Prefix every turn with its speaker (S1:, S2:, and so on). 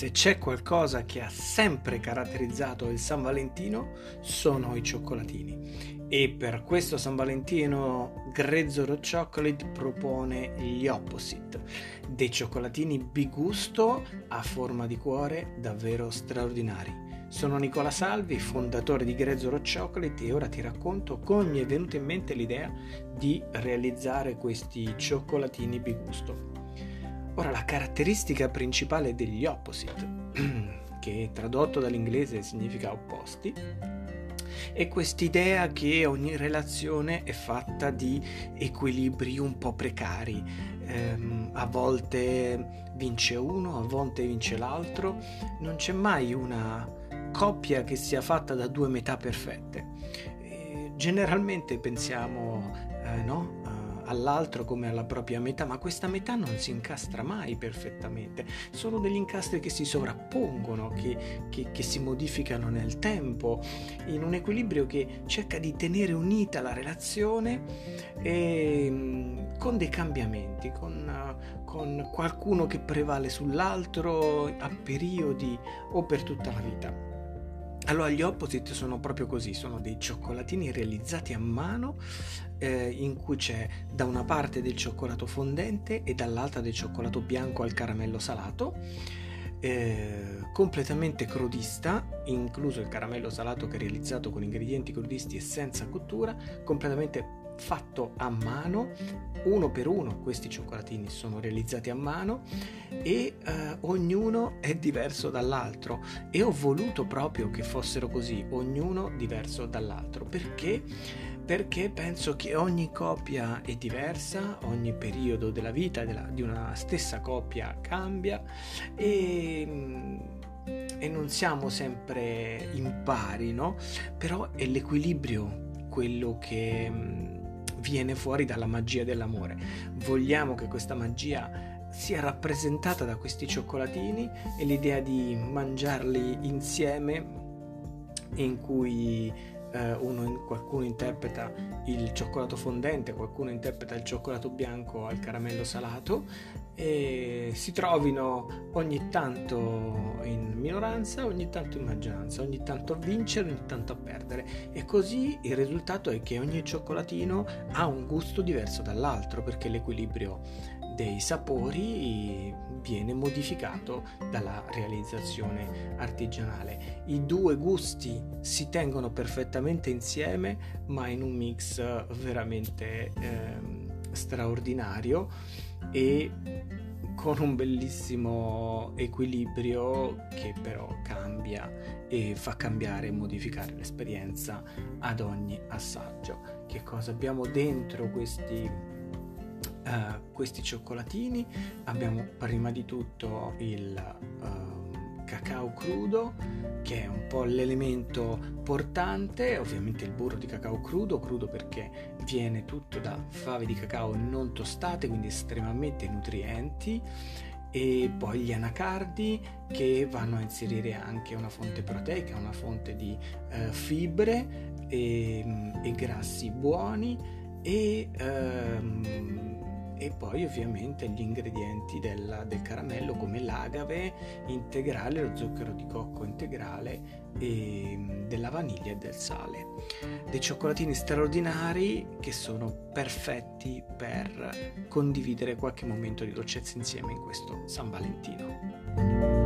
S1: Se c'è qualcosa che ha sempre caratterizzato il San Valentino sono i cioccolatini e per questo San Valentino Grezzoro Chocolate propone gli opposite, dei cioccolatini bigusto a forma di cuore davvero straordinari. Sono Nicola Salvi, fondatore di Grezzoro Chocolate e ora ti racconto come mi è venuta in mente l'idea di realizzare questi cioccolatini bigusto. Ora, la caratteristica principale degli opposite, che tradotto dall'inglese significa opposti, è quest'idea che ogni relazione è fatta di equilibri un po' precari. Ehm, a volte vince uno, a volte vince l'altro, non c'è mai una coppia che sia fatta da due metà perfette. Generalmente pensiamo, eh, no? All'altro come alla propria metà, ma questa metà non si incastra mai perfettamente. Sono degli incastri che si sovrappongono, che, che, che si modificano nel tempo, in un equilibrio che cerca di tenere unita la relazione e, ehm, con dei cambiamenti, con, con qualcuno che prevale sull'altro a periodi o per tutta la vita. Allora gli opposite sono proprio così, sono dei cioccolatini realizzati a mano eh, in cui c'è da una parte del cioccolato fondente e dall'altra del cioccolato bianco al caramello salato. Eh, completamente crudista, incluso il caramello salato che è realizzato con ingredienti crudisti e senza cottura, completamente fatto a mano, uno per uno questi cioccolatini sono realizzati a mano e eh, ognuno è diverso dall'altro e ho voluto proprio che fossero così, ognuno diverso dall'altro, perché? Perché penso che ogni coppia è diversa, ogni periodo della vita della, di una stessa coppia cambia e e non siamo sempre in pari, no? Però è l'equilibrio quello che viene fuori dalla magia dell'amore. Vogliamo che questa magia sia rappresentata da questi cioccolatini e l'idea di mangiarli insieme in cui eh, uno, qualcuno interpreta il cioccolato fondente, qualcuno interpreta il cioccolato bianco al caramello salato e si trovino ogni tanto in minoranza, ogni tanto in maggioranza, ogni tanto a vincere, ogni tanto a perdere e così il risultato è che ogni cioccolatino ha un gusto diverso dall'altro perché l'equilibrio dei sapori viene modificato dalla realizzazione artigianale. I due gusti si tengono perfettamente insieme, ma in un mix veramente eh, straordinario e con un bellissimo equilibrio che però cambia e fa cambiare e modificare l'esperienza ad ogni assaggio. Che cosa abbiamo dentro questi uh, questi cioccolatini abbiamo prima di tutto il uh, cacao crudo che è un po' l'elemento portante ovviamente il burro di cacao crudo crudo perché viene tutto da fave di cacao non tostate quindi estremamente nutrienti e poi gli anacardi che vanno a inserire anche una fonte proteica, una fonte di eh, fibre e, e, grassi buoni e ehm, e poi ovviamente gli ingredienti del, del caramello come l'agave integrale, lo zucchero di cocco integrale, e della vaniglia e del sale. Dei cioccolatini straordinari che sono perfetti per condividere qualche momento di dolcezza insieme in questo San Valentino.